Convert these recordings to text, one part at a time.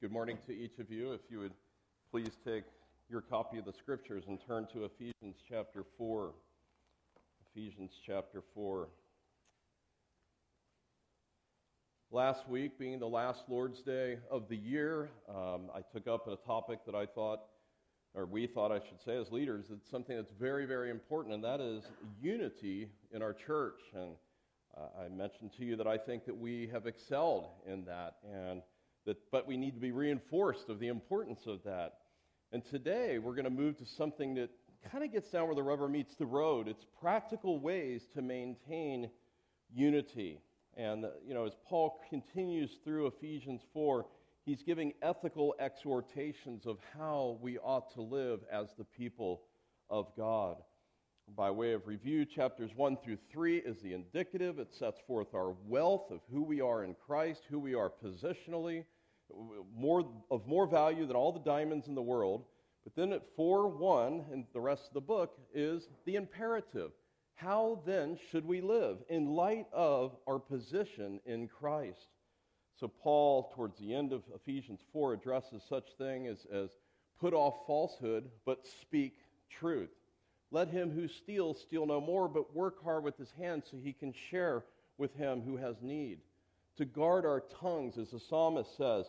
Good morning to each of you. If you would please take your copy of the scriptures and turn to Ephesians chapter 4. Ephesians chapter 4. Last week, being the last Lord's Day of the year, um, I took up a topic that I thought, or we thought I should say as leaders, it's something that's very, very important, and that is unity in our church. And uh, I mentioned to you that I think that we have excelled in that, and that, but we need to be reinforced of the importance of that. And today we're going to move to something that kind of gets down where the rubber meets the road. It's practical ways to maintain unity. And, you know, as Paul continues through Ephesians 4, he's giving ethical exhortations of how we ought to live as the people of God. By way of review, chapters 1 through 3 is the indicative. It sets forth our wealth of who we are in Christ, who we are positionally, more, of more value than all the diamonds in the world. But then at 4 1, and the rest of the book, is the imperative. How then should we live in light of our position in Christ? So, Paul, towards the end of Ephesians 4, addresses such thing as, as put off falsehood, but speak truth. Let him who steals steal no more, but work hard with his hands so he can share with him who has need. To guard our tongues, as the psalmist says,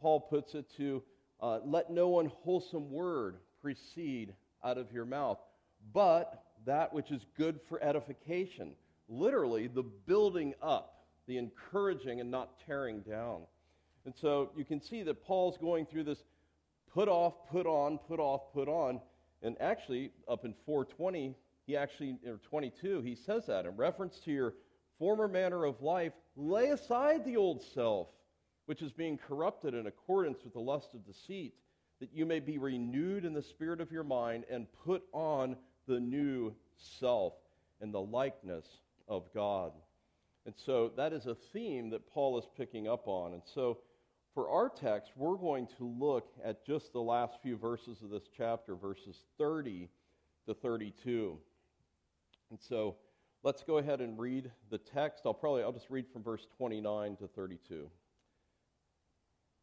Paul puts it to uh, let no unwholesome word proceed out of your mouth, but that which is good for edification. Literally, the building up, the encouraging and not tearing down. And so you can see that Paul's going through this put off, put on, put off, put on and actually, up in 420, he actually, or 22, he says that in reference to your former manner of life, lay aside the old self, which is being corrupted in accordance with the lust of deceit, that you may be renewed in the spirit of your mind and put on the new self in the likeness of God. And so that is a theme that Paul is picking up on. And so for our text, we're going to look at just the last few verses of this chapter, verses 30 to 32. And so let's go ahead and read the text. I'll probably I'll just read from verse 29 to 32.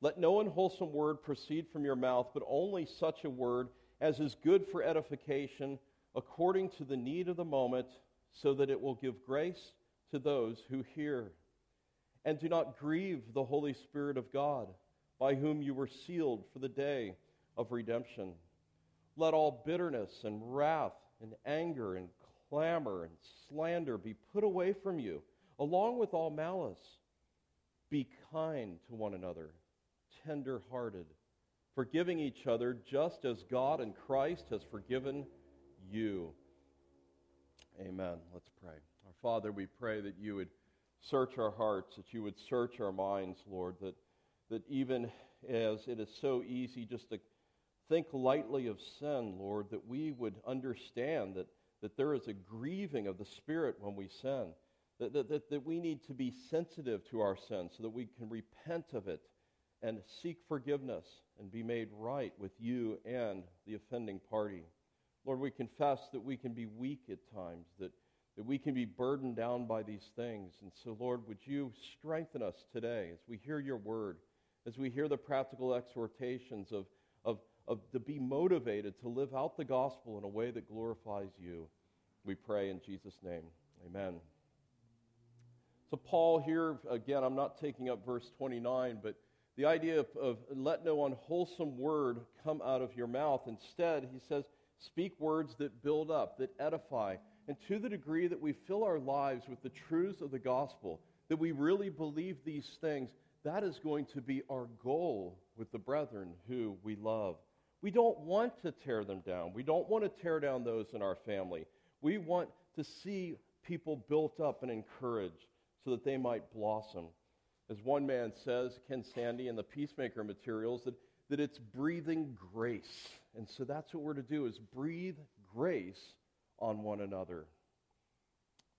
Let no unwholesome word proceed from your mouth, but only such a word as is good for edification, according to the need of the moment, so that it will give grace to those who hear. And do not grieve the Holy Spirit of God, by whom you were sealed for the day of redemption. Let all bitterness and wrath and anger and clamor and slander be put away from you, along with all malice. Be kind to one another, tender hearted, forgiving each other, just as God and Christ has forgiven you. Amen. Let's pray. Our Father, we pray that you would search our hearts, that you would search our minds, Lord, that, that even as it is so easy just to think lightly of sin, Lord, that we would understand that, that there is a grieving of the Spirit when we sin, that, that, that, that we need to be sensitive to our sin so that we can repent of it and seek forgiveness and be made right with you and the offending party. Lord, we confess that we can be weak at times, that that we can be burdened down by these things. And so, Lord, would you strengthen us today as we hear your word, as we hear the practical exhortations of, of, of to be motivated to live out the gospel in a way that glorifies you. We pray in Jesus' name. Amen. So, Paul here, again, I'm not taking up verse 29, but the idea of, of let no unwholesome word come out of your mouth. Instead, he says, speak words that build up, that edify, and to the degree that we fill our lives with the truths of the gospel, that we really believe these things, that is going to be our goal with the brethren who we love. We don't want to tear them down. We don't want to tear down those in our family. We want to see people built up and encouraged so that they might blossom. As one man says, Ken Sande, in the Peacemaker materials, that, that it's breathing grace. And so that's what we're to do is breathe grace on one another.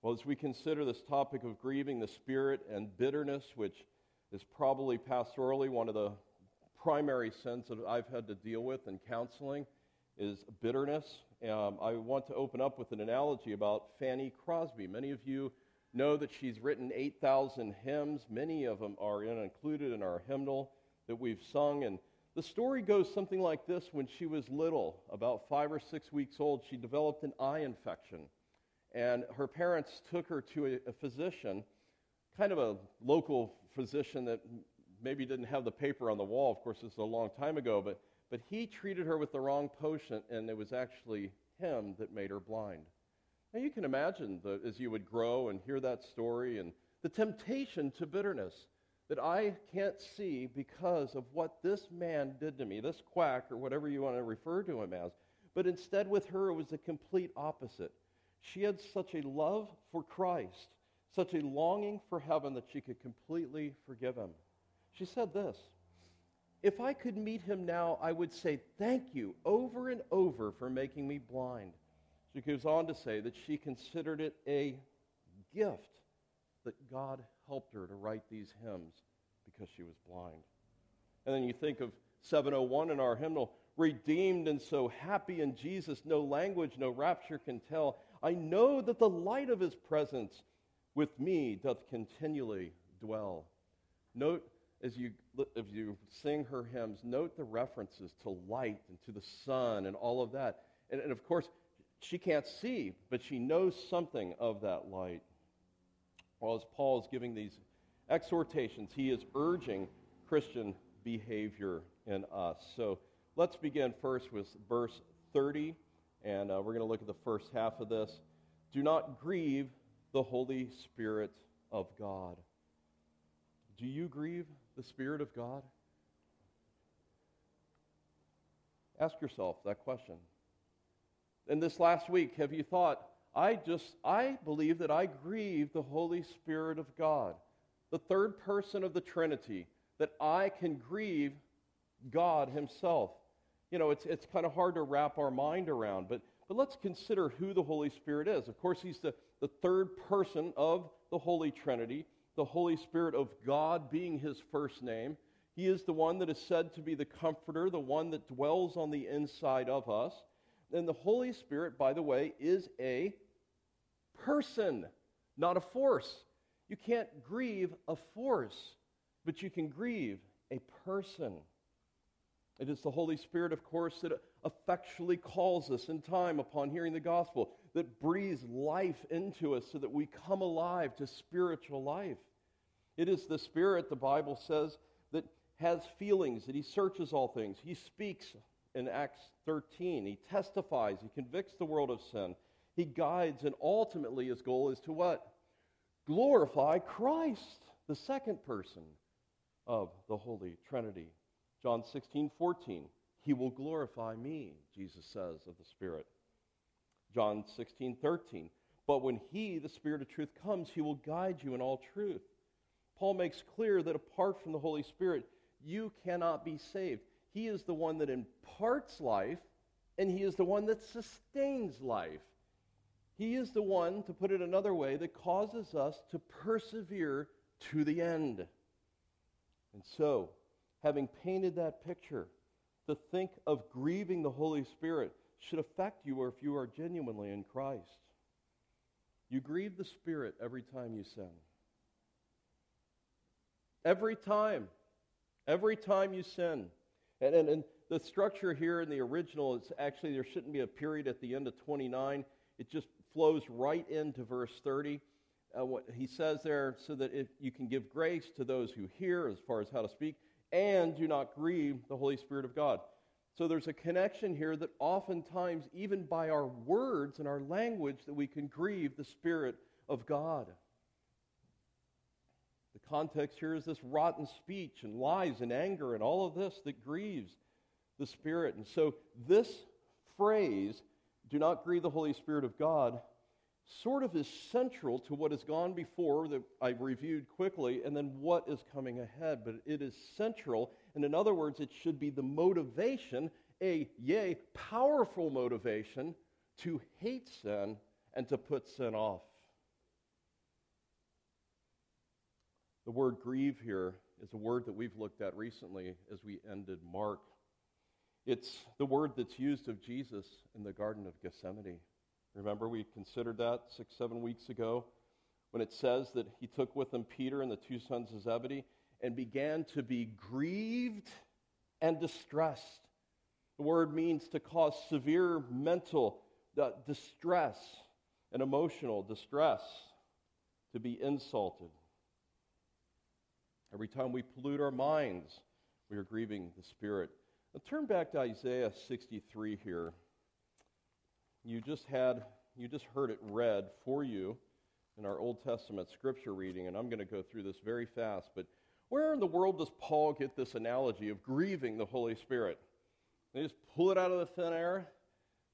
Well, as we consider this topic of grieving the Spirit and bitterness, which is probably pastorally one of the primary sins that I've had to deal with in counseling, is bitterness. Um, I want to open up with an analogy about Fanny Crosby. Many of you know that she's written 8,000 hymns. Many of them are in, included in our hymnal. that we've sung. And the story goes something like this when she was little, about five or six weeks old, she developed an eye infection. And her parents took her to a, a physician, kind of a local physician that maybe didn't have the paper on the wall. Of course, this is a long time ago, but, but he treated her with the wrong potion, and it was actually him that made her blind. Now, you can imagine the, as you would grow and hear that story and the temptation to bitterness that I can't see because of what this man did to me, this quack, or whatever you want to refer to him as. But instead, with her, it was the complete opposite. She had such a love for Christ, such a longing for heaven that she could completely forgive him. She said this If I could meet him now, I would say thank you over and over for making me blind. She goes on to say that she considered it a gift that God helped her to write these hymns because she was blind. And then you think of 701 in our hymnal redeemed and so happy in Jesus, no language, no rapture can tell. I know that the light of his presence with me doth continually dwell. Note as you, as you sing her hymns, note the references to light and to the sun and all of that. And, and of course, she can't see, but she knows something of that light. Well, as Paul is giving these exhortations, he is urging Christian behavior in us. So let's begin first with verse 30, and uh, we're going to look at the first half of this. Do not grieve the Holy Spirit of God. Do you grieve the Spirit of God? Ask yourself that question. And this last week, have you thought, I just, I believe that I grieve the Holy Spirit of God, the third person of the Trinity, that I can grieve God Himself. You know, it's, it's kind of hard to wrap our mind around, but, but let's consider who the Holy Spirit is. Of course, He's the, the third person of the Holy Trinity, the Holy Spirit of God being His first name. He is the one that is said to be the comforter, the one that dwells on the inside of us. And the Holy Spirit, by the way, is a person, not a force. You can't grieve a force, but you can grieve a person. It is the Holy Spirit, of course, that effectually calls us in time upon hearing the gospel, that breathes life into us so that we come alive to spiritual life. It is the Spirit, the Bible says, that has feelings, that He searches all things. He speaks in Acts 13. He testifies, He convicts the world of sin, He guides, and ultimately His goal is to what? Glorify Christ, the second person of the Holy Trinity. John 16, 14. He will glorify me, Jesus says of the Spirit. John 16, 13. But when He, the Spirit of truth, comes, He will guide you in all truth. Paul makes clear that apart from the Holy Spirit, you cannot be saved. He is the one that imparts life, and He is the one that sustains life. He is the one, to put it another way, that causes us to persevere to the end. And so, having painted that picture, to think of grieving the Holy Spirit should affect you if you are genuinely in Christ. You grieve the Spirit every time you sin. Every time. Every time you sin. And, and, and the structure here in the original is actually there shouldn't be a period at the end of 29. It just flows right into verse 30. Uh, what he says there, so that if you can give grace to those who hear as far as how to speak, and do not grieve the Holy Spirit of God. So there's a connection here that oftentimes, even by our words and our language, that we can grieve the Spirit of God. Context here is this rotten speech and lies and anger and all of this that grieves the Spirit. And so this phrase, do not grieve the Holy Spirit of God, sort of is central to what has gone before that I reviewed quickly and then what is coming ahead. But it is central. And in other words, it should be the motivation, a yea, powerful motivation to hate sin and to put sin off. The word grieve here is a word that we've looked at recently as we ended Mark. It's the word that's used of Jesus in the Garden of Gethsemane. Remember, we considered that six, seven weeks ago when it says that he took with him Peter and the two sons of Zebedee. and began to be grieved and distressed. The word means to cause severe mental uh, distress and emotional distress, to be insulted. Every time we pollute our minds, we are grieving the Spirit. Now turn back to Isaiah 63 here. You just had, you just heard it read for you in our Old Testament scripture reading, and I'm going to go through this very fast. But where in the world does Paul get this analogy of grieving the Holy Spirit? They just pull it out of the thin air?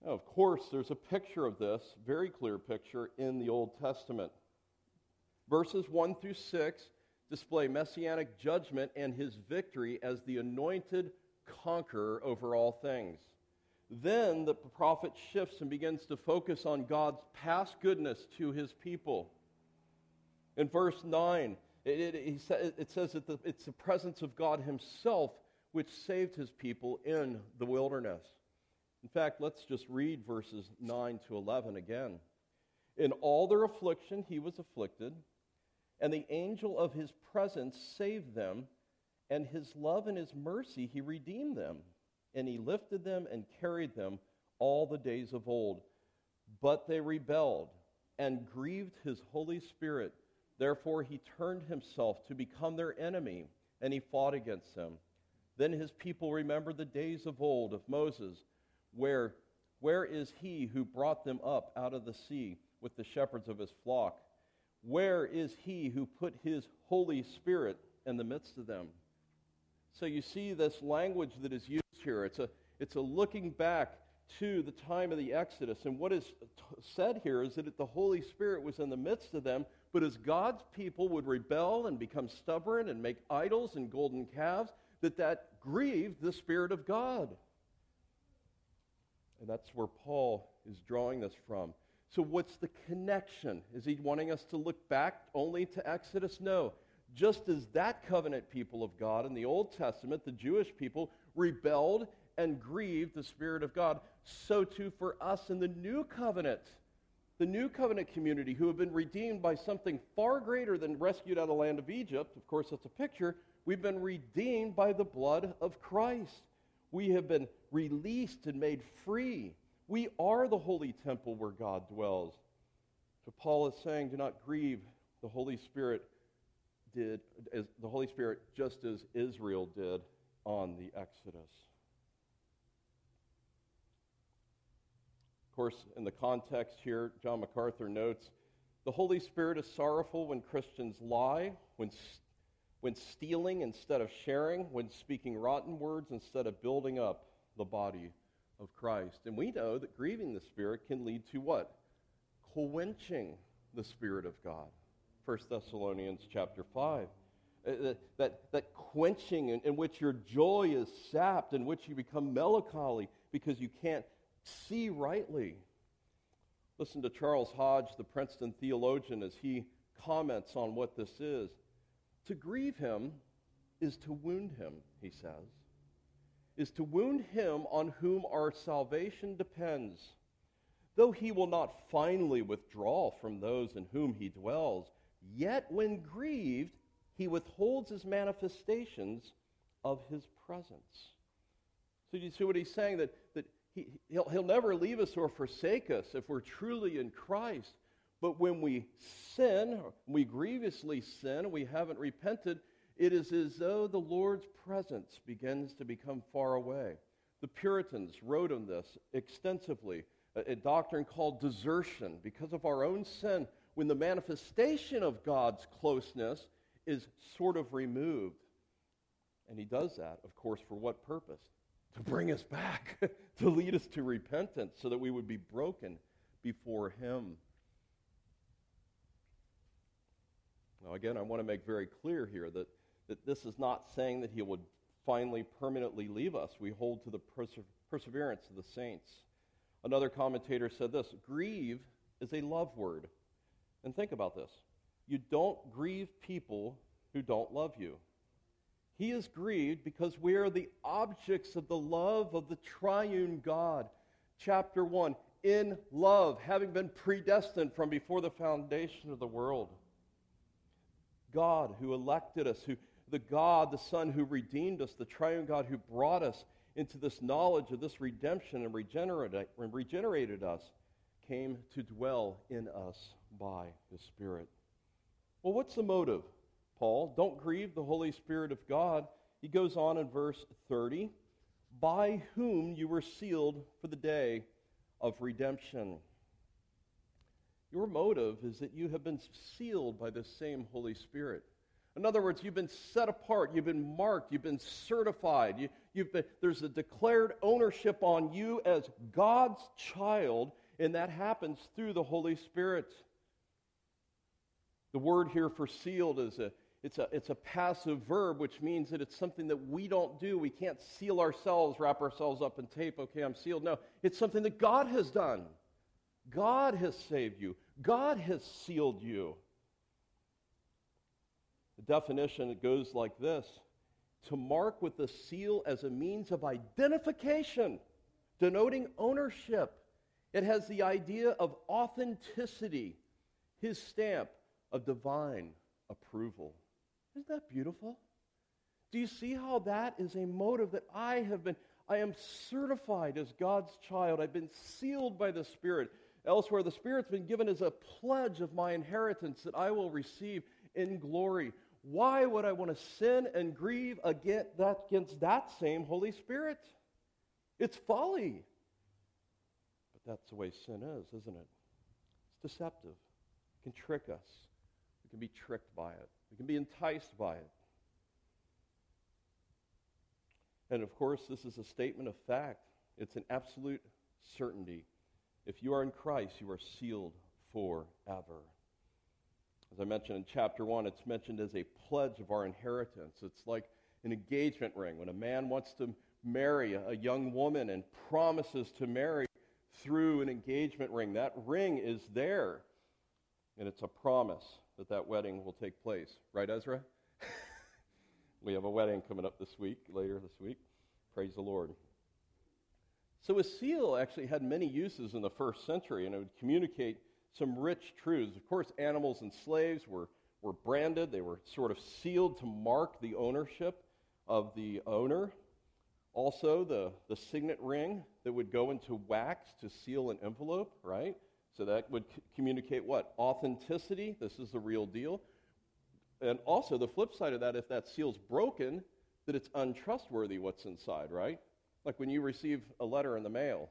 Now, of course, there's a picture of this, very clear picture, in the Old Testament. Verses 1 through 6 display messianic judgment and his victory as the anointed conqueror over all things. Then the prophet shifts and begins to focus on God's past goodness to his people. In verse 9, it, it, sa- it says that the, it's the presence of God himself which saved his people in the wilderness. In fact, let's just read verses 9 to 11 again. In all their affliction, he was afflicted and the angel of his presence saved them, and his love and his mercy he redeemed them, and he lifted them and carried them all the days of old. But they rebelled and grieved his Holy Spirit. Therefore he turned himself to become their enemy, and he fought against them. Then his people remembered the days of old of Moses, where where is he who brought them up out of the sea with the shepherds of his flock? Where is he who put his Holy Spirit in the midst of them? So you see this language that is used here. It's a, it's a looking back to the time of the Exodus. And what is t- said here is that the Holy Spirit was in the midst of them, but as God's people would rebel and become stubborn and make idols and golden calves, that that grieved the Spirit of God. And that's where Paul is drawing this from. So, what's the connection? Is he wanting us to look back only to Exodus? No. Just as that covenant people of God in the Old Testament, the Jewish people, rebelled and grieved the Spirit of God, so too for us in the new covenant. The new covenant community who have been redeemed by something far greater than rescued out of the land of Egypt. Of course, that's a picture. We've been redeemed by the blood of Christ. We have been released and made free we are the holy temple where God dwells. So Paul is saying, do not grieve the Holy Spirit did as the Holy Spirit just as Israel did on the Exodus. Of course, in the context here, John MacArthur notes the Holy Spirit is sorrowful when Christians lie, when, when stealing instead of sharing, when speaking rotten words instead of building up the body of Christ. And we know that grieving the Spirit can lead to what? Quenching the Spirit of God. 1 Thessalonians chapter 5. Uh, that, that, quenching in, in which your joy is sapped, in which you become melancholy because you can't see rightly. Listen to Charles Hodge, the Princeton theologian, as he comments on what this is. To grieve him is to wound him, he says is to wound him on whom our salvation depends. Though he will not finally withdraw from those in whom he dwells, yet when grieved, he withholds his manifestations of his presence. So do you see what he's saying? That, that he, he'll, he'll never leave us or forsake us if we're truly in Christ. But when we sin, we grievously sin, we haven't repented, it is as though the Lord's presence begins to become far away. The Puritans wrote on this extensively, a, doctrine called desertion, because of our own sin, when the manifestation of God's closeness is sort of removed. And he does that, of course, for what purpose? To bring us back, to lead us to repentance, so that we would be broken before him. Now, again, I want to make very clear here that that this is not saying that he would finally permanently leave us. We hold to the perse- perseverance of the saints. Another commentator said this grieve is a love word. And think about this you don't grieve people who don't love you. He is grieved because we are the objects of the love of the triune God. Chapter 1 In love, having been predestined from before the foundation of the world. God, who elected us, who the God, the Son who redeemed us, the triune God who brought us into this knowledge of this redemption and regenerated, us, came to dwell in us by His Spirit. Well, what's the motive, Paul? Don't grieve the Holy Spirit of God. He goes on in verse 30 by whom you were sealed for the day of redemption. Your motive is that you have been sealed by the same Holy Spirit. In other words, you've been set apart, you've been marked, you've been certified. You, have been, there's a declared ownership on you as God's child, and that happens through the Holy Spirit. The word here for sealed is a it's a, it's a passive verb, which means that it's something that we don't do. We can't seal ourselves, wrap ourselves up in tape, okay, I'm sealed. No, it's something that God has done. God has saved you, God has sealed you. The definition goes like this to mark with the seal as a means of identification, denoting ownership. It has the idea of authenticity, his stamp of divine approval. Isn't that beautiful? Do you see how that is a motive that I have been, I am certified as God's child. I've been sealed by the Spirit. Elsewhere, the Spirit's been given as a pledge of my inheritance that I will receive in glory. Why would I want to sin and grieve against that, against that same Holy Spirit? It's folly. But that's the way sin is, isn't it? It's deceptive. It can trick us. We can be tricked by it. We can be enticed by it. And of course, this is a statement of fact. It's an absolute certainty. If you are in Christ, you are sealed forever. As I mentioned in chapter 1, it's mentioned as a pledge of our inheritance. It's like an engagement ring. When a man wants to marry a young woman and promises to marry through an engagement ring, that ring is there. And it's a promise that that wedding will take place. Right, Ezra? we have a wedding coming up this week, later this week. Praise the Lord. So a seal actually had many uses in the first century, and it would communicate some rich truths. Of course, animals and slaves were, were branded, they were sort of sealed to mark the ownership of the owner. Also, the, the signet ring that would go into wax to seal an envelope, right? So that would c- communicate what? Authenticity. This is the real deal. And also, the flip side of that, if that seal's broken, that it's untrustworthy what's inside, right? Like when you receive a letter in the mail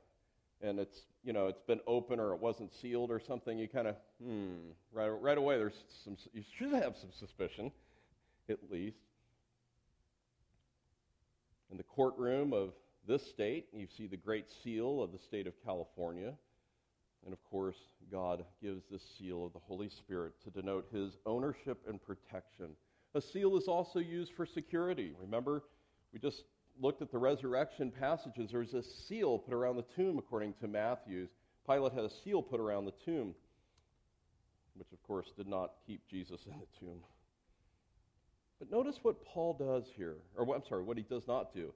and it's, you know, it's been open or it wasn't sealed or something, you kind of, hmm, right, right away there's some, you should have some suspicion, at least. In the courtroom of this state, you see the great seal of the state of California. And of course, God gives the seal of the Holy Spirit to denote his ownership and protection. A seal is also used for security. Remember, we just looked at the resurrection passages. There's a seal put around the tomb, according to Matthew's. Pilate had a seal put around the tomb, which of course did not keep Jesus in the tomb. But notice what Paul does here, or I'm sorry, what he does not do.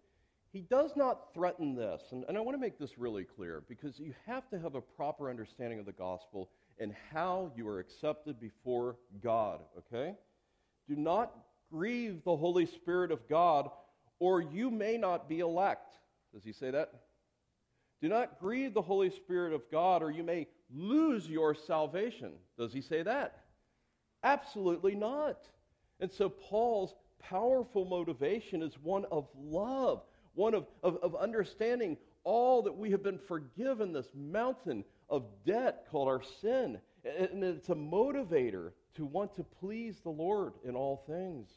He does not threaten this. And, and I want to make this really clear because you have to have a proper understanding of the gospel and how you are accepted before God, okay? Do not grieve the Holy Spirit of God, or you may not be elect. Does he say that? Do not grieve the Holy Spirit of God, or you may lose your salvation. Does he say that? Absolutely not. And so Paul's powerful motivation is one of love one of, of, of understanding all that we have been forgiven, this mountain of debt called our sin. And it's a motivator to want to please the Lord in all things.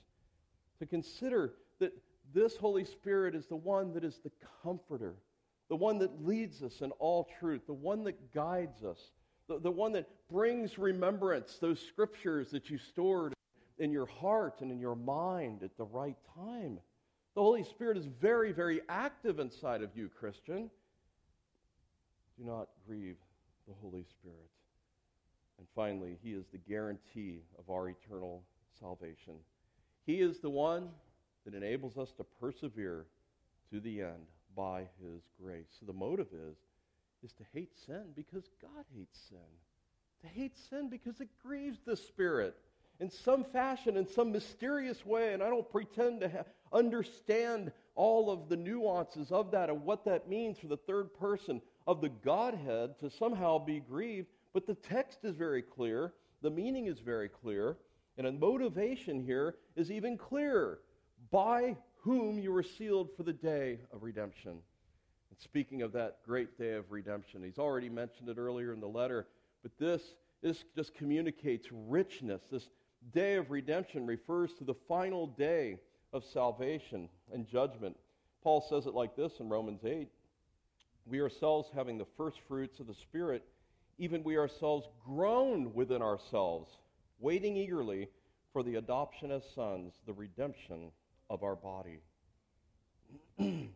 To consider that this Holy Spirit is the one that is the comforter, the one that leads us in all truth, the one that guides us, the, the one that brings remembrance, those scriptures that you stored in your heart and in your mind at the right time. The Holy Spirit is very, very active inside of you, Christian. Do not grieve the Holy Spirit. And finally, He is the guarantee of our eternal salvation. He is the one that enables us to persevere to the end by His grace. So the motive is, is to hate sin because God hates sin. To hate sin because it grieves the Spirit. in some fashion, in some mysterious way, and I don't pretend to ha- understand all of the nuances of that and what that means for the third person of the Godhead to somehow be grieved, but the text is very clear, the meaning is very clear, and a motivation here is even clearer. By whom you were sealed for the day of redemption. And speaking of that great day of redemption, he's already mentioned it earlier in the letter, but this, this just communicates richness. This day of redemption refers to the final day of salvation and judgment. Paul says it like this in Romans 8 We ourselves, having the first fruits of the Spirit, even we ourselves groan within ourselves, waiting eagerly for the adoption as sons, the redemption of our body.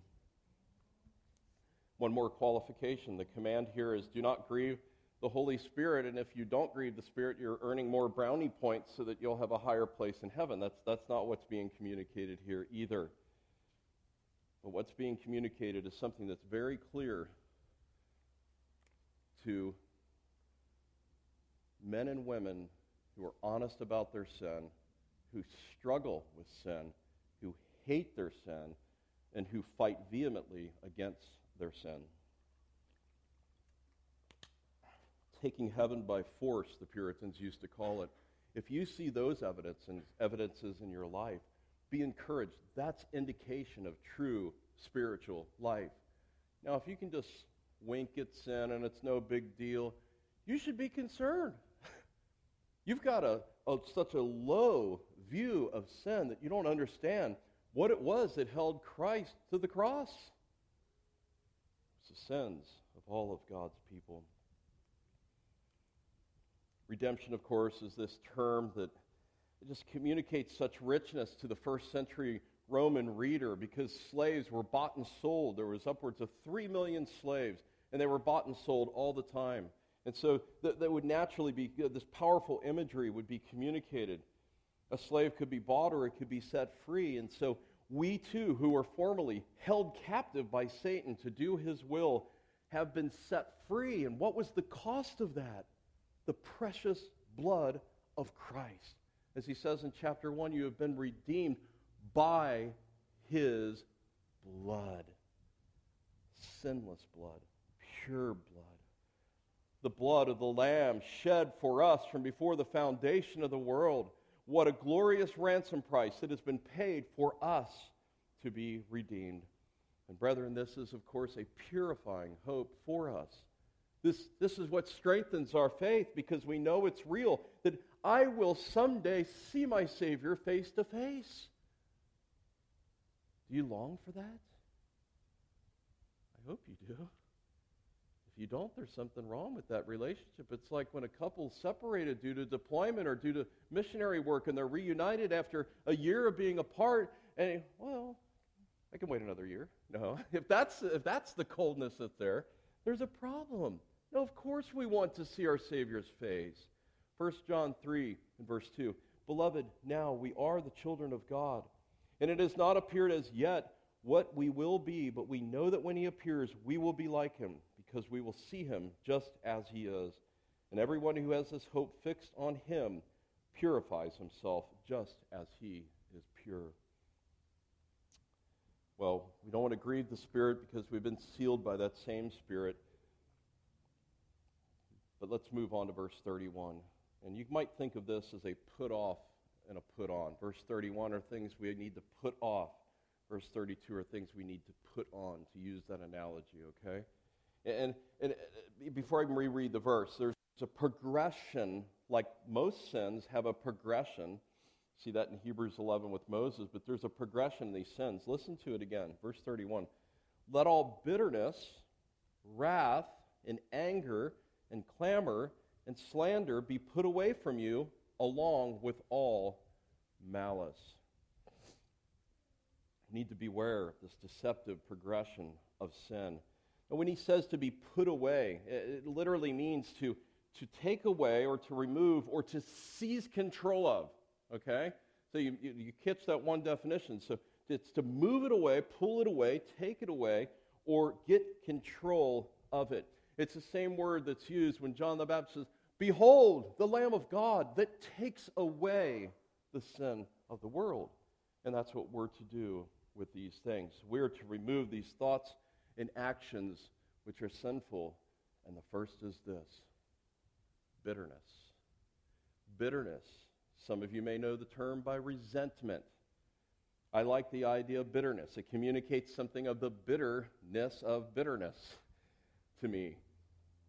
One more qualification. The command here is do not grieve the Holy Spirit, and if you don't grieve the Spirit, you're earning more brownie points so that you'll have a higher place in heaven. That's, that's not what's being communicated here either. But what's being communicated is something that's very clear to men and women who are honest about their sin, who struggle with sin, hate their sin and who fight vehemently against their sin. Taking heaven by force, the Puritans used to call it. If you see those evidence and evidences in your life, be encouraged. That's indication of true spiritual life. Now, if you can just wink at sin and it's no big deal, you should be concerned. You've got a, a, such a low view of sin that you don't understand what it was that held Christ to the cross. It's the sins of all of God's people. Redemption, of course, is this term that just communicates such richness to the first century Roman reader because slaves were bought and sold. There was upwards of three million slaves, and they were bought and sold all the time. And so that, that would naturally be, this powerful imagery would be communicated. A slave could be bought or it could be set free. And so we too, who were formerly held captive by Satan to do his will, have been set free. And what was the cost of that? The precious blood of Christ. As he says in chapter 1, you have been redeemed by his blood. Sinless blood, pure blood. The blood of the Lamb shed for us from before the foundation of the world what a glorious ransom price it has been paid for us to be redeemed. And, brethren, this is, of course, a purifying hope for us. This, this is what strengthens our faith because we know it's real, that I will someday see my Savior face to face. Do you long for that? I hope you do. If you don't, there's something wrong with that relationship. It's like when a couple's separated due to deployment or due to missionary work and they're reunited after a year of being apart, and, well, I can wait another year. No. If that's, if that's the coldness that's there, there's a problem. No, of course we want to see our Savior's face. 1 John 3 and verse 2. Beloved, now we are the children of God, and it has not appeared as yet what we will be, but we know that when he appears, we will be like him because we will see him just as he is. And everyone who has this hope fixed on him purifies himself just as he is pure. Well, we don't want to grieve the Spirit because we've been sealed by that same Spirit. But let's move on to verse 31. And you might think of this as a put off and a put on. Verse 31 are things we need to put off. Verse 32 are things we need to put on, to use that analogy, okay? And, and uh, before I reread the verse, there's a progression, like most sins have a progression. See that in Hebrews 11 with Moses, but there's a progression in these sins. Listen to it again. Verse 31. Let all bitterness, wrath, and anger, and clamor, and slander be put away from you, along with all malice. Need to beware of this deceptive progression of sin. And when he says to be put away, it literally means to, to take away or to remove or to seize control of. Okay? So you, you, you catch that one definition. So it's to move it away, pull it away, take it away, or get control of it. It's the same word that's used when John the Baptist says, Behold, the Lamb of God that takes away the sin of the world. And that's what we're to do with these things. We're to remove these thoughts and actions which are sinful. And the first is this bitterness. Bitterness. Some of you may know the term by resentment. I like the idea of bitterness. It communicates something of the bitterness of bitterness to me.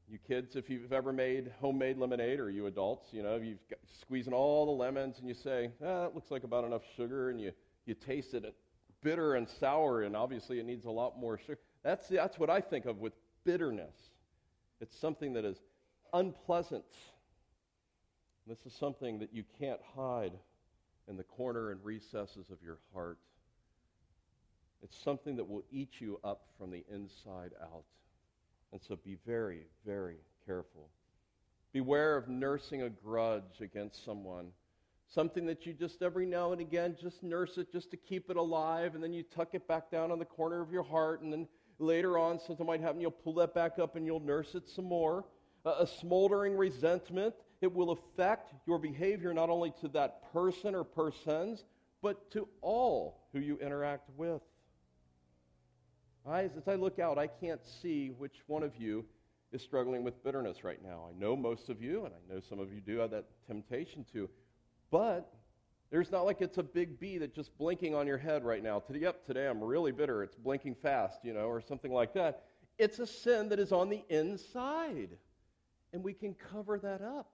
You kids, if you've ever made homemade lemonade, or you adults, you know, you've got, squeezing all the lemons and you say, ah, that looks like about enough sugar, and you, you taste it bitter and sour, and obviously it needs a lot more sugar. That's, that's what I think of with bitterness. It's something that is unpleasant. This is something that you can't hide in the corner and recesses of your heart. It's something that will eat you up from the inside out. And so be very, very careful. Beware of nursing a grudge against someone. Something that you just every now and again just nurse it just to keep it alive, and then you tuck it back down on the corner of your heart, and then later on something might happen, you'll pull that back up and you'll nurse it some more. a smoldering resentment, it will affect your behavior not only to that person or persons, but to all who you interact with. Eyes, as I look out, I can't see which one of you is struggling with bitterness right now. I know most of you, and I know some of you do have that temptation to. But there's not like it's a big bee that's just blinking on your head right now. Today, yep, today I'm really bitter. It's blinking fast, you know, or something like that. It's a sin that is on the inside. And we can cover that up.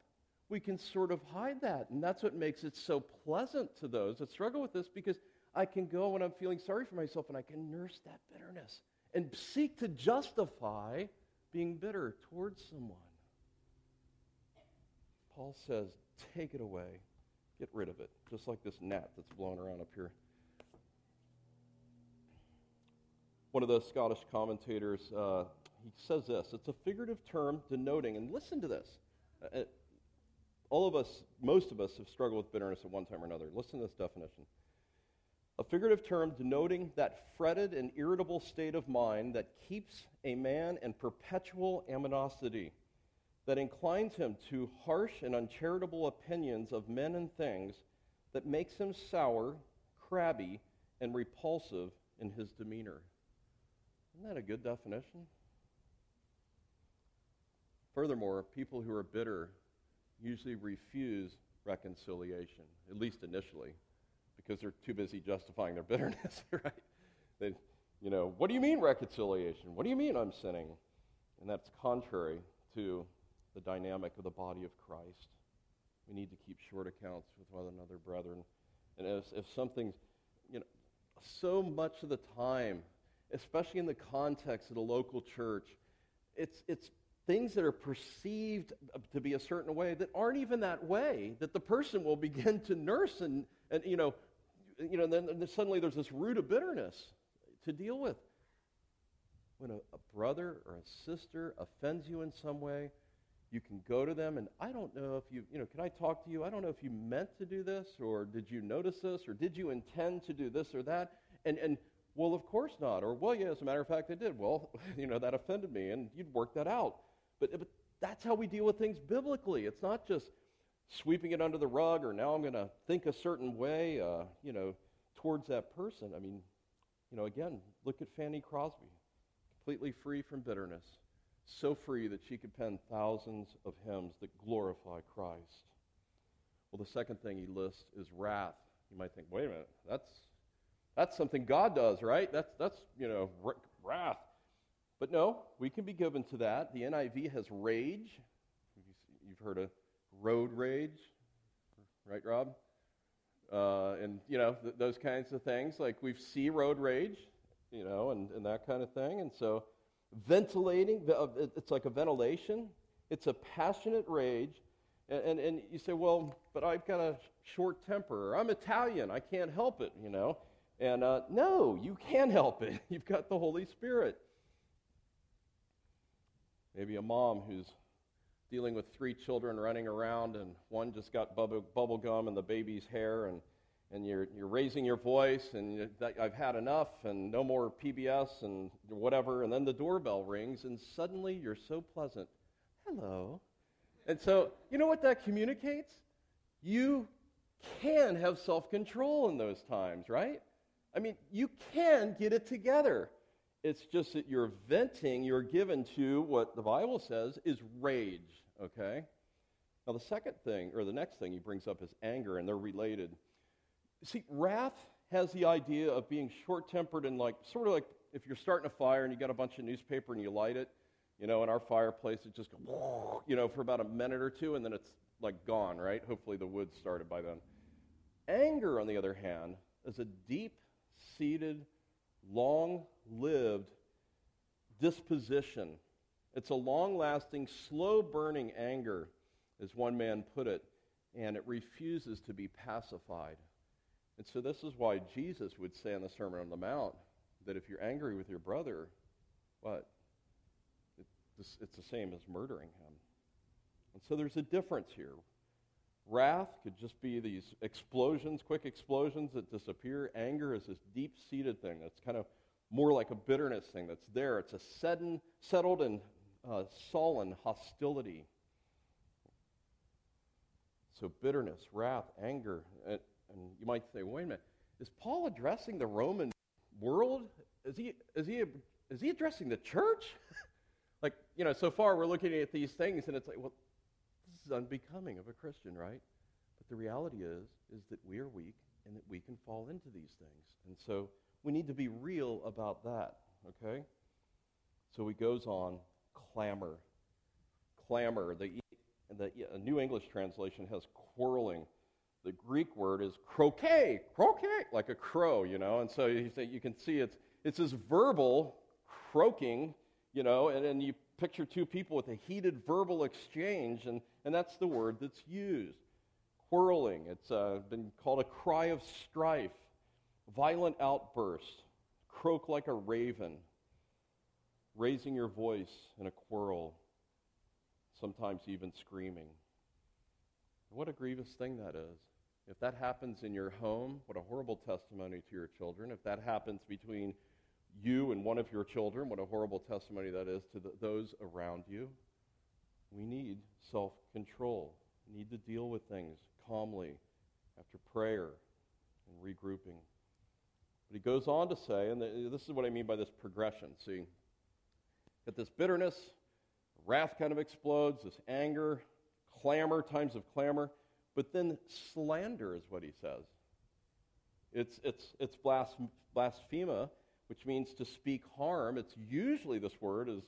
We can sort of hide that. And that's what makes it so pleasant to those that struggle with this because I can go when I'm feeling sorry for myself and I can nurse that bitterness and seek to justify being bitter towards someone. Paul says, take it away. Get rid of it, just like this gnat that's blowing around up here. One of the Scottish commentators, uh, he says this it's a figurative term denoting, and listen to this. Uh, uh all of us, most of us, have struggled with bitterness at one time or another. Listen to this definition a figurative term denoting that fretted and irritable state of mind that keeps a man in perpetual animosity, that inclines him to harsh and uncharitable opinions of men and things, that makes him sour, crabby, and repulsive in his demeanor. Isn't that a good definition? Furthermore, people who are bitter usually refuse reconciliation, at least initially because they're too busy justifying their bitterness, right? They, you know, what do you mean reconciliation? What do you mean I'm sinning? And that's contrary to the dynamic of the body of Christ. We need to keep short accounts with one another, brethren. And if, if something's, you know, so much of the time, especially in the context of the local church, it's, it's things that are perceived to be a certain way that aren't even that way, that the person will begin to nurse and, and you know, you know, then, then suddenly there's this root of bitterness to deal with. When a, a brother or a sister offends you in some way, you can go to them and I don't know if you, you know, can I talk to you? I don't know if you meant to do this or did you notice this or did you intend to do this or that? And, and well, of course not. Or, well, yeah, as a matter of fact, I did. Well, you know, that offended me and you'd work that out. But, but that's how we deal with things biblically. It's not just sweeping it under the rug or now I'm going to think a certain way, uh, you know, towards that person. I mean, you know, again, look at Fanny Crosby, completely free from bitterness, so free that she could pen thousands of hymns that glorify Christ. Well, the second thing he lists is wrath. You might think, wait a minute, that's that's something God does, right? That's that's you know wrath. But no, we can be given to that. The NIV has rage. You've heard of road rage, right, Rob? Uh, and, you know, th- those kinds of things. Like we see road rage, you know, and, and that kind of thing. And so ventilating, uh, it's like a ventilation. It's a passionate rage. And, and, and you say, well, but I've got a short temper. I'm Italian. I can't help it, you know. And uh, no, you can help it. You've got the Holy Spirit. Maybe a mom who's dealing with three children running around, and one just got bubble, bubble gum in the baby's hair, and, and you're, you're raising your voice, and I've had enough, and no more PBS, and whatever. And then the doorbell rings, and suddenly you're so pleasant. Hello. And so, you know what that communicates? You can have self control in those times, right? I mean, you can get it together. It's just that you're venting, you're given to what the Bible says is rage, okay? Now, the second thing, or the next thing he brings up is anger, and they're related. See, wrath has the idea of being short tempered and like, sort of like if you're starting a fire and you got a bunch of newspaper and you light it, you know, in our fireplace, it just goes, you know, for about a minute or two, and then it's like gone, right? Hopefully the wood started by then. Anger, on the other hand, is a deep seated, long lived disposition. It's a long lasting, slow burning anger, as one man put it, and it refuses to be pacified. And so, this is why Jesus would say in the Sermon on the Mount that if you're angry with your brother, what? It's the same as murdering him. And so, there's a difference here. Wrath could just be these explosions, quick explosions that disappear. Anger is this deep seated thing that's kind of more like a bitterness thing that's there. It's a sudden, settled and uh, sullen hostility. So, bitterness, wrath, anger. And you might say, wait a minute, is Paul addressing the Roman world? Is he, is he, is he addressing the church? like, you know, so far we're looking at these things and it's like, well, this is unbecoming of a Christian, right? But the reality is, is that we are weak and that we can fall into these things. And so we need to be real about that, okay? So he goes on, clamor. Clamor. The, the New English translation has quarreling. The Greek word is kraugē, kraugē, like a crow, you know. And so you, you can see it's, it's this verbal croaking, you know, and, and you picture two people with a heated verbal exchange, and, and that's the word that's used. Quarreling. It's uh, been called a cry of strife violent outburst, croak like a raven, raising your voice in a quarrel, sometimes even screaming. What a grievous thing that is. If that happens in your home, what a horrible testimony to your children. If that happens between you and one of your children, what a horrible testimony that is to the, those around you. We need self control. Need to deal with things calmly after prayer and regrouping. But he goes on to say, and this is what I mean by this progression. See, that this bitterness, wrath kind of explodes, this anger, clamor, times of clamor, but then slander is what he says. It's, it's, it's blasphema, which means to speak harm. It's usually this word is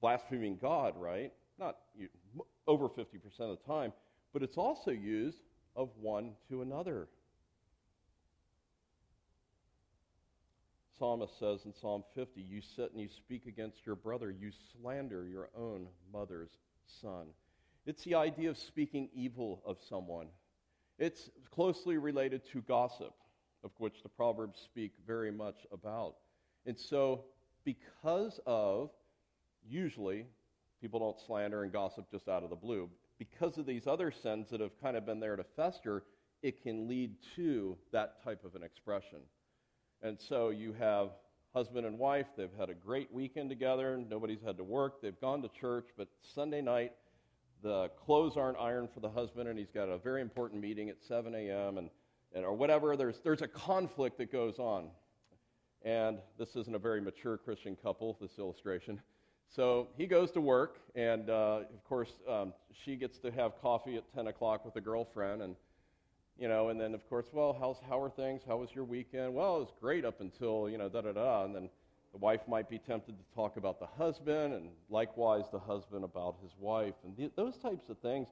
blaspheming God, right? Not over 50% of the time, but it's also used of one to another. psalmist says in Psalm 50, You sit and you speak against your brother, you slander your own mother's son. It's the idea of speaking evil of someone. It's closely related to gossip, of which the Proverbs speak very much about. And so, because of, usually, people don't slander and gossip just out of the blue, because of these other sins that have kind of been there to fester, it can lead to that type of an expression. And so you have husband and wife, they've had a great weekend together, nobody's had to work, they've gone to church, but Sunday night, the clothes aren't ironed for the husband, and he's got a very important meeting at 7 a.m., and, and, or whatever. There's, there's a conflict that goes on. And this isn't a very mature Christian couple, this illustration. So he goes to work, and uh, of course, um, she gets to have coffee at 10 o'clock with a girlfriend, and you know, and then of course, well, how's how are things? How was your weekend? Well, it was great up until you know da da da, and then the wife might be tempted to talk about the husband, and likewise the husband about his wife, and those types of things.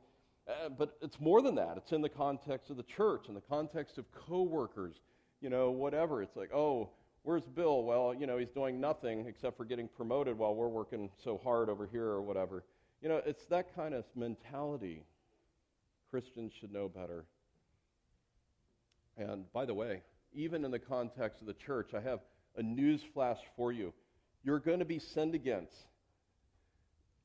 Uh, but it's more than that. It's in the context of the church, in the context of coworkers, you know, whatever. It's like, oh, where's Bill? Well, you know, he's doing nothing except for getting promoted while we're working so hard over here or whatever. You know, it's that kind of mentality. Christians should know better. And by the way, even in the context of the church, I have a news flash for you. You're going to be sinned against.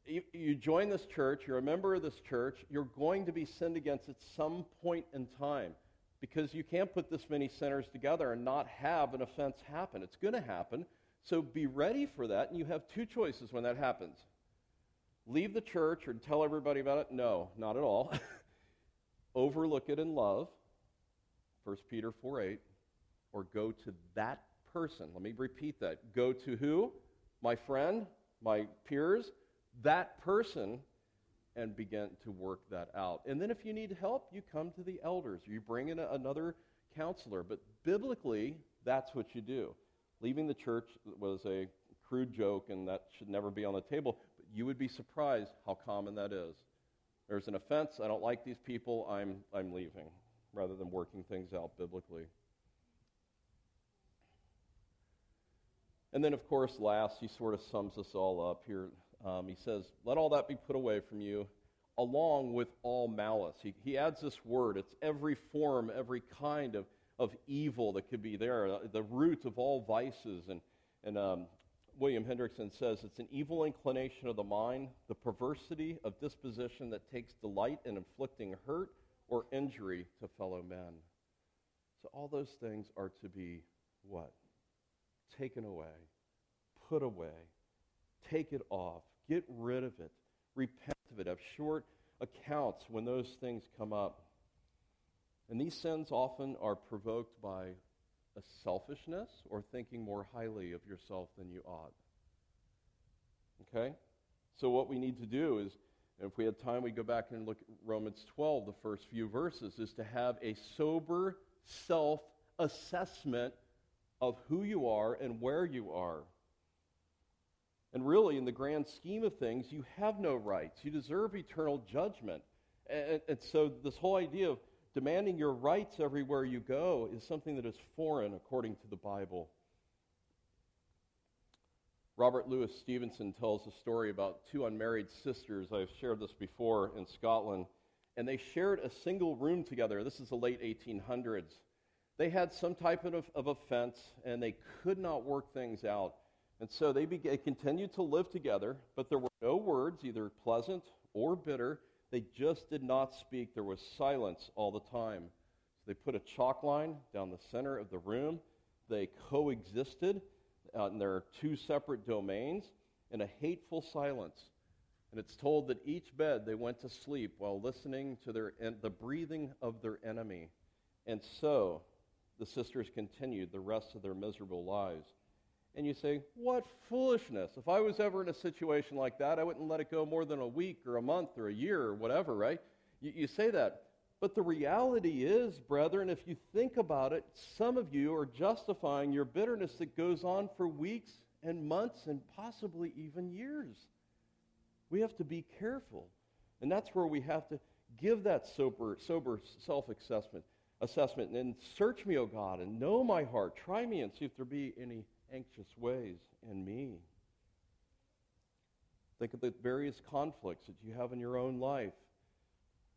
You, you join this church, you're a member of this church, you're going to be sinned against at some point in time because you can't put this many sinners together and not have an offense happen. It's going to happen. So be ready for that, and you have two choices when that happens. leave the church or tell everybody about it? No, not at all. Overlook it in love, 1 Peter 4 8, or go to that person. Let me repeat that. Go to who? My friend, my peers, that person, and begin to work that out. And then if you need help, you come to the elders, you bring in a, another counselor. But biblically, that's what you do. Leaving the church was a crude joke, and that should never be on the table. But you would be surprised how common that is. There's an offense. I don't like these people. I'm, I'm leaving, rather than working things out biblically. And then, of course, last, he sort of sums us all up here. Um, he says, Let all that be put away from you, along with all malice. He, he adds this word. It's every form, every kind of, of evil that could be there, uh, the root of all vices. And, and um, William Hendriksen says it's an evil inclination of the mind, the perversity of disposition that takes delight in inflicting hurt or injury to fellow men. So all those things are to be what? Taken away, put away, take it off, get rid of it, repent of it, have short accounts when those things come up. And these sins often are provoked by a selfishness or thinking more highly of yourself than you ought. Okay? So, what we need to do is, if we had time, we go back and look at Romans 12, the first few verses, is to have a sober self assessment of who you are and where you are. And really, in the grand scheme of things, you have no rights. You deserve eternal judgment. And, and so, this whole idea of demanding your rights everywhere you go is something that is foreign according to the Bible. Robert Louis Stevenson tells a story about two unmarried sisters. I've shared this before in Scotland. And they shared a single room together. This is the late 1800s. They had some type of, of offense, and they could not work things out. And so they began, continued to live together, but there were no words, either pleasant or bitter, they just did not speak. There was silence all the time. So they put a chalk line down the center of the room. They coexisted uh, in their two separate domains in a hateful silence. And it's told that each bed they went to sleep while listening to their, the breathing of their enemy. And so the sisters continued the rest of their miserable lives. And you say, What foolishness. If I was ever in a situation like that, I wouldn't let it go more than a week or a month or a year or whatever, right? You, you say that. But the reality is, brethren, if you think about it, some of you are justifying your bitterness that goes on for weeks and months and possibly even years. We have to be careful. And that's where we have to give that sober, sober self assessment assessment and search me, O God, and know my heart. Try me and see if there be any anxious ways in me. Think of the various conflicts that you have in your own life.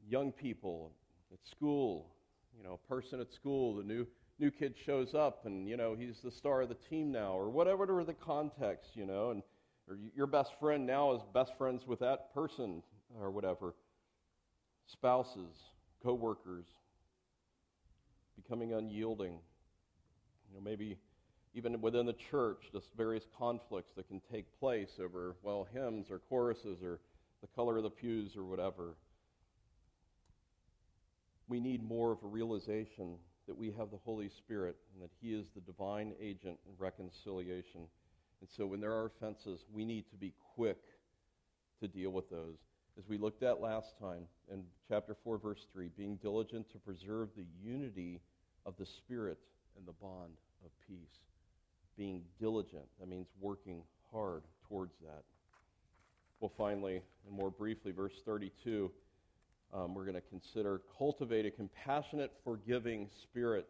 Young people at school, you know, a person at school, the new new kid shows up and you know he's the star of the team now or whatever the context you know and or your best friend now is best friends with that person or whatever spouses co-workers becoming unyielding you know maybe even within the church, just various conflicts that can take place over, well, hymns or choruses or the color of the pews or whatever. We need more of a realization that we have the Holy Spirit and that He is the divine agent in reconciliation. And so when there are offenses, we need to be quick to deal with those. As we looked at last time in chapter 4, verse 3, being diligent to preserve the unity of the Spirit and the bond of peace being diligent. That means working hard towards that. Well, finally, and more briefly, verse 32, um, we're going to consider cultivate a compassionate, forgiving spirit.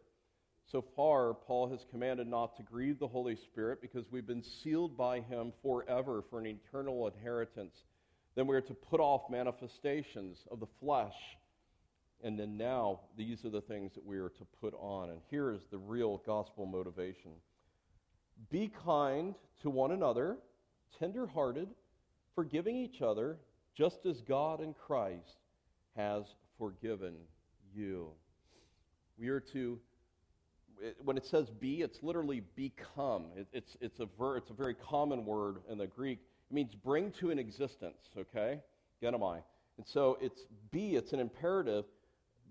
So far, Paul has commanded not to grieve the Holy Spirit because we've been sealed by him forever for an eternal inheritance. Then we are to put off manifestations of the flesh. And then now, these are the things that we are to put on. And here is the real gospel motivation. Be kind to one another, tenderhearted, forgiving each other, just as God in Christ has forgiven you. We are to, when it says be, it's literally become. It, it's, it's, a ver, it's a very common word in the Greek. It means bring to an existence, okay? Ginomai. And so it's be, it's an imperative.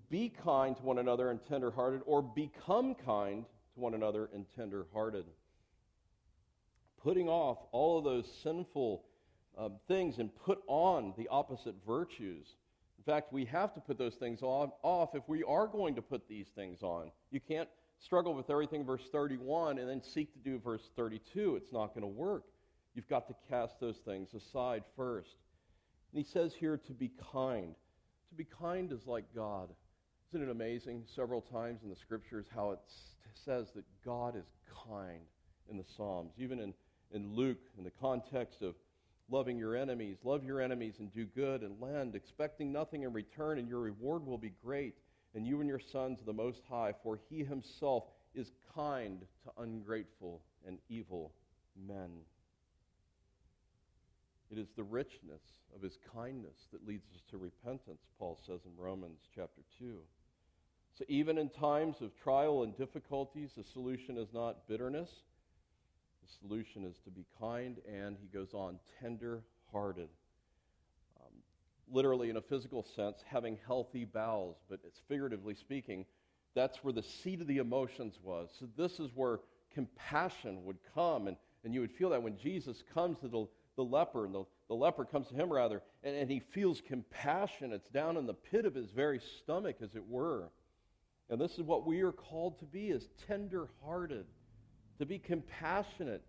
Be kind to one another and tenderhearted, or become kind to one another and tenderhearted. Putting off all of those sinful uh, things and put on the opposite virtues. In fact, we have to put those things on, off if we are going to put these things on. You can't struggle with everything, verse 31, and then seek to do verse 32. It's not going to work. You've got to cast those things aside first. And he says here to be kind. To be kind is like God. Isn't it amazing several times in the scriptures how it says that God is kind in the Psalms? Even in, in Luke, in the context of loving your enemies, love your enemies and do good and lend, expecting nothing in return, and your reward will be great. And you and your sons the Most High, for he himself is kind to ungrateful and evil men. It is the richness of his kindness that leads us to repentance, Paul says in Romans chapter 2. So even in times of trial and difficulties, the solution is not bitterness. The solution is to be kind, and he goes on, tender hearted. Um, literally, in a physical sense, having healthy bowels, but it's figuratively speaking, that's where the seat of the emotions was. So this is where compassion would come, and, and you would feel that when Jesus comes to the the leper, and the, the leper comes to him rather, and, and he feels compassion. It's down in the pit of his very stomach, as it were. And this is what we are called to be is tender-hearted, to be compassionate,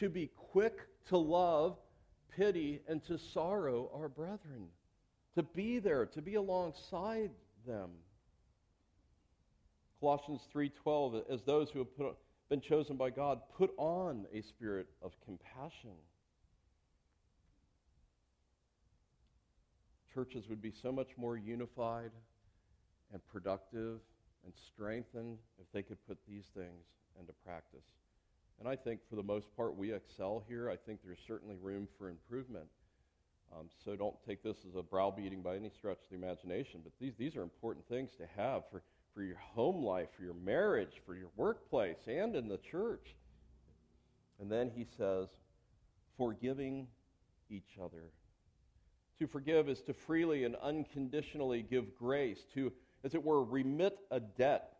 to be quick to love, pity, and to sorrow our brethren, to be there, to be alongside them. Colossians 3:12 as those who have put, been chosen by God put on a spirit of compassion. Churches would be so much more unified and productive and strengthened if they could put these things into practice. And I think for the most part, we excel here. I think there's certainly room for improvement. Um, so don't take this as a browbeating by any stretch of the imagination, but these, these are important things to have for, for your home life, for your marriage, for your workplace, and in the church. And then he says, forgiving each other. To forgive is to freely and unconditionally give grace, to, as it were, remit a debt,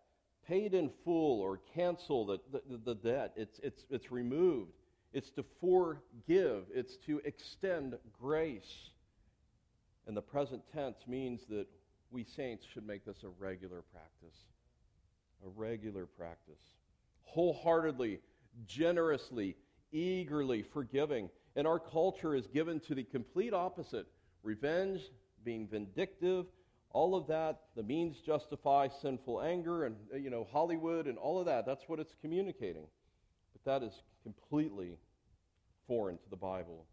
paid in full or cancel the, the, the debt. It's, it's, it's removed. It's to forgive, it's to extend grace. And the present tense means that we saints should make this a regular practice. A regular practice. Wholeheartedly, generously, eagerly forgiving. And our culture is given to the complete opposite revenge, being vindictive, all of that, the means justify sinful anger and, uh, you know, Hollywood and all of that. That's what it's communicating. But that is completely foreign to the Bible.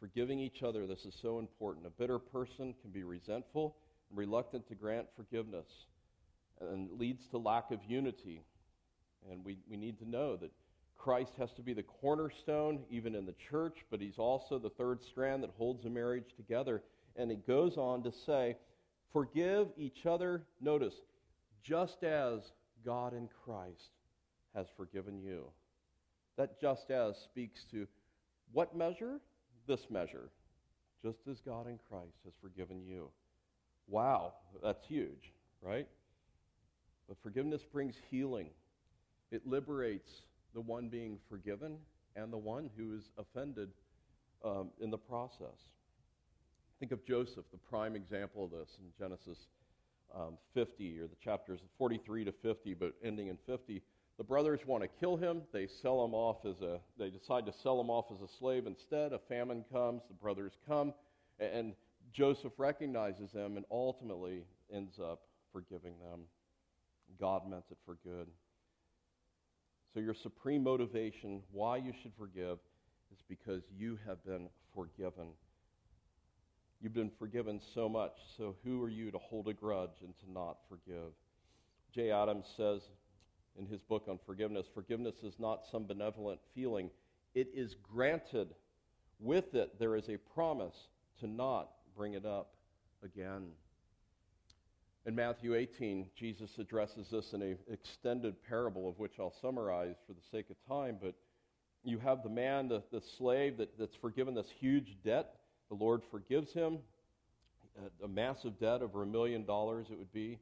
Forgiving each other, this is so important. A bitter person can be resentful and reluctant to grant forgiveness and leads to lack of unity. And we, we need to know that Christ has to be the cornerstone, even in the church, but he's also the third strand that holds a marriage together. And he goes on to say, Forgive each other, notice, just as God in Christ has forgiven you. That just as speaks to what measure? This measure. Just as God in Christ has forgiven you. Wow, that's huge, right? But forgiveness brings healing, it liberates the one being forgiven and the one who is offended um, in the process. Think of Joseph, the prime example of this in Genesis um, 50, or the chapters 43 to 50, but ending in 50. The brothers want to kill him. They sell him off as a. They decide to sell him off as a slave instead. A famine comes. The brothers come, and Joseph recognizes them and ultimately ends up forgiving them. God meant it for good. So, your supreme motivation why you should forgive is because you have been forgiven. You've been forgiven so much, so who are you to hold a grudge and to not forgive? Jay Adams says in his book on forgiveness forgiveness is not some benevolent feeling, it is granted. With it, there is a promise to not bring it up again. In Matthew 18, Jesus addresses this in an extended parable of which I'll summarize for the sake of time, but you have the man, the, the slave that, that's forgiven this huge debt. The Lord forgives him, a, a massive debt over a million dollars it would be.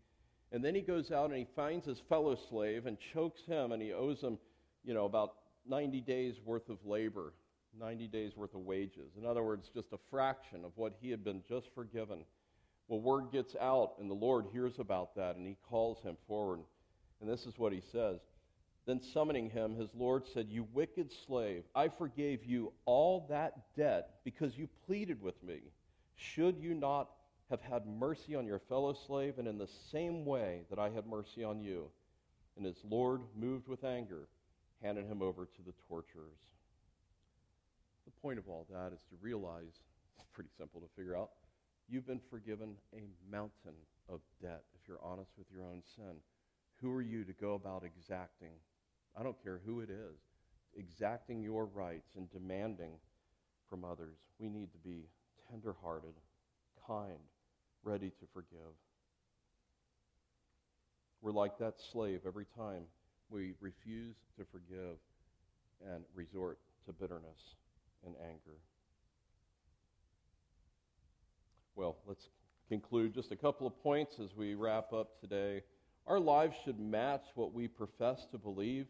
And then he goes out and he finds his fellow slave and chokes him, and he owes him, you know, about 90 days worth of labor, 90 days worth of wages. In other words, just a fraction of what he had been just forgiven. Well, word gets out, and the Lord hears about that, and he calls him forward. And this is what he says. Then, summoning him, his Lord said, You wicked slave, I forgave you all that debt because you pleaded with me. Should you not have had mercy on your fellow slave, and in the same way that I had mercy on you? And his Lord, moved with anger, handed him over to the torturers. The point of all that is to realize it's pretty simple to figure out. You've been forgiven a mountain of debt if you're honest with your own sin. Who are you to go about exacting? I don't care who it is, exacting your rights and demanding from others. We need to be tenderhearted, kind, ready to forgive. We're like that slave every time we refuse to forgive and resort to bitterness and anger. Well, let's conclude just a couple of points as we wrap up today. Our lives should match what we profess to believe.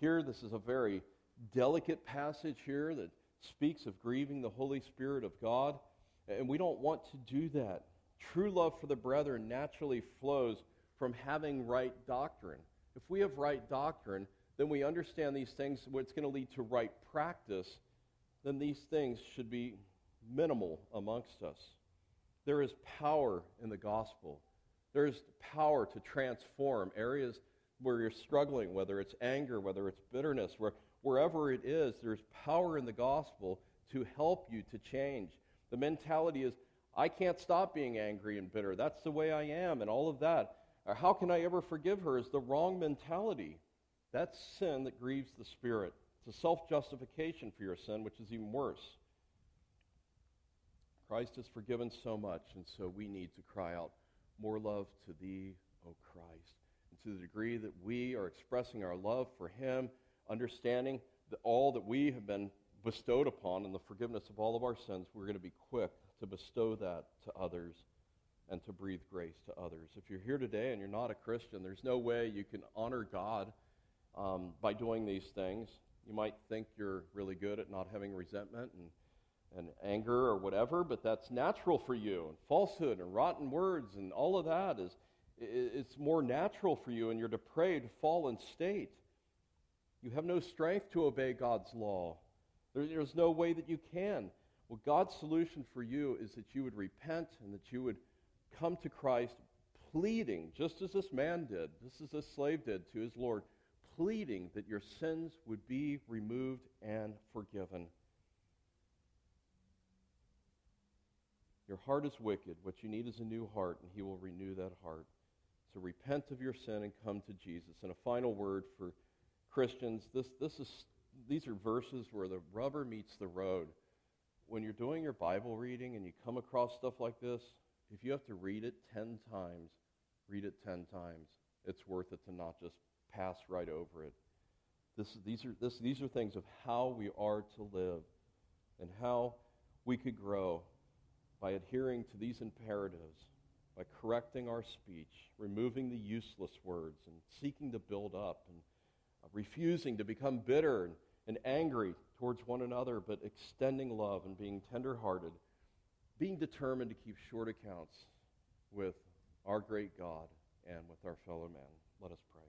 Here, this is a very delicate passage here that speaks of grieving the Holy Spirit of God, and we don't want to do that. True love for the brethren naturally flows from having right doctrine. If we have right doctrine, then we understand these things, what's going to lead to right practice, then these things should be minimal amongst us. There is power in the gospel. There's power to transform areas where you're struggling, whether it's anger, whether it's bitterness, where, wherever it is, there's power in the gospel to help you to change. The mentality is, I can't stop being angry and bitter. That's the way I am, and all of that. Or how can I ever forgive her is the wrong mentality. That's sin that grieves the Spirit. It's a self justification for your sin, which is even worse. Christ has forgiven so much, and so we need to cry out, More love to thee, O Christ. And to the degree that we are expressing our love for him, understanding that all that we have been bestowed upon and the forgiveness of all of our sins, we're going to be quick to bestow that to others and to breathe grace to others. If you're here today and you're not a Christian, there's no way you can honor God um, by doing these things. You might think you're really good at not having resentment and and anger or whatever, but that's natural for you. And falsehood and rotten words and all of that is it's more natural for you in your depraved, fallen state. You have no strength to obey God's law. there's no way that you can. Well, God's solution for you is that you would repent and that you would come to Christ pleading, just as this man did, just as this slave did to his Lord, pleading that your sins would be removed and forgiven. Your heart is wicked. What you need is a new heart, and He will renew that heart. So repent of your sin and come to Jesus. And a final word for Christians this, this is, these are verses where the rubber meets the road. When you're doing your Bible reading and you come across stuff like this, if you have to read it 10 times, read it 10 times. It's worth it to not just pass right over it. This, these, are, this, these are things of how we are to live and how we could grow by adhering to these imperatives, by correcting our speech, removing the useless words, and seeking to build up, and uh, refusing to become bitter and, angry towards one another, but extending love and being tenderhearted, being determined to keep short accounts with our great God and with our fellow man. Let us pray.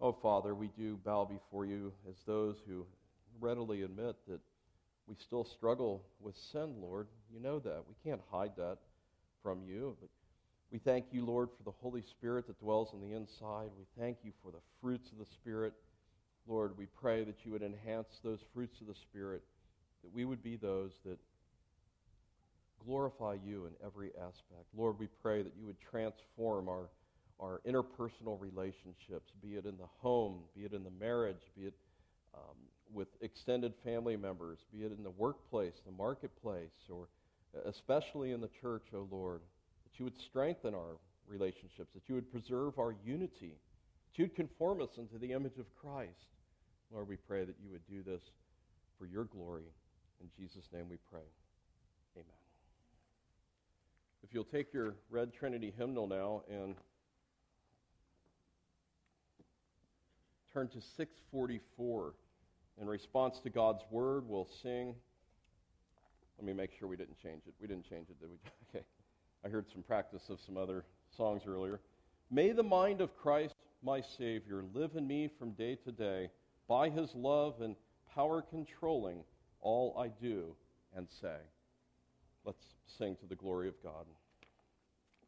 Oh, Father, we do bow before you as those who readily admit that we still struggle with sin, Lord. You know that. We can't hide that from you. But we thank you, Lord, for the Holy Spirit that dwells on the inside. We thank you for the fruits of the Spirit. Lord, we pray that you would enhance those fruits of the Spirit, that we would be those that glorify you in every aspect. Lord, we pray that you would transform our, our interpersonal relationships, be it in the home, be it in the marriage, be it um, with extended family members, be it in the workplace, the marketplace, or especially in the church, O oh Lord, that you would strengthen our relationships, that you would preserve our unity, that you'd conform us into the image of Christ. Lord, we pray that you would do this for your glory. In Jesus' name we pray. Amen. If you'll take your Red Trinity hymnal now and turn to 644. In response to God's word, we'll sing. Let me make sure we didn't change it. We didn't change it, did we? Okay. I heard some practice of some other songs earlier. May the mind of Christ, my Savior, live in me from day to day, by his love and power controlling all I do and say. Let's sing to the glory of God.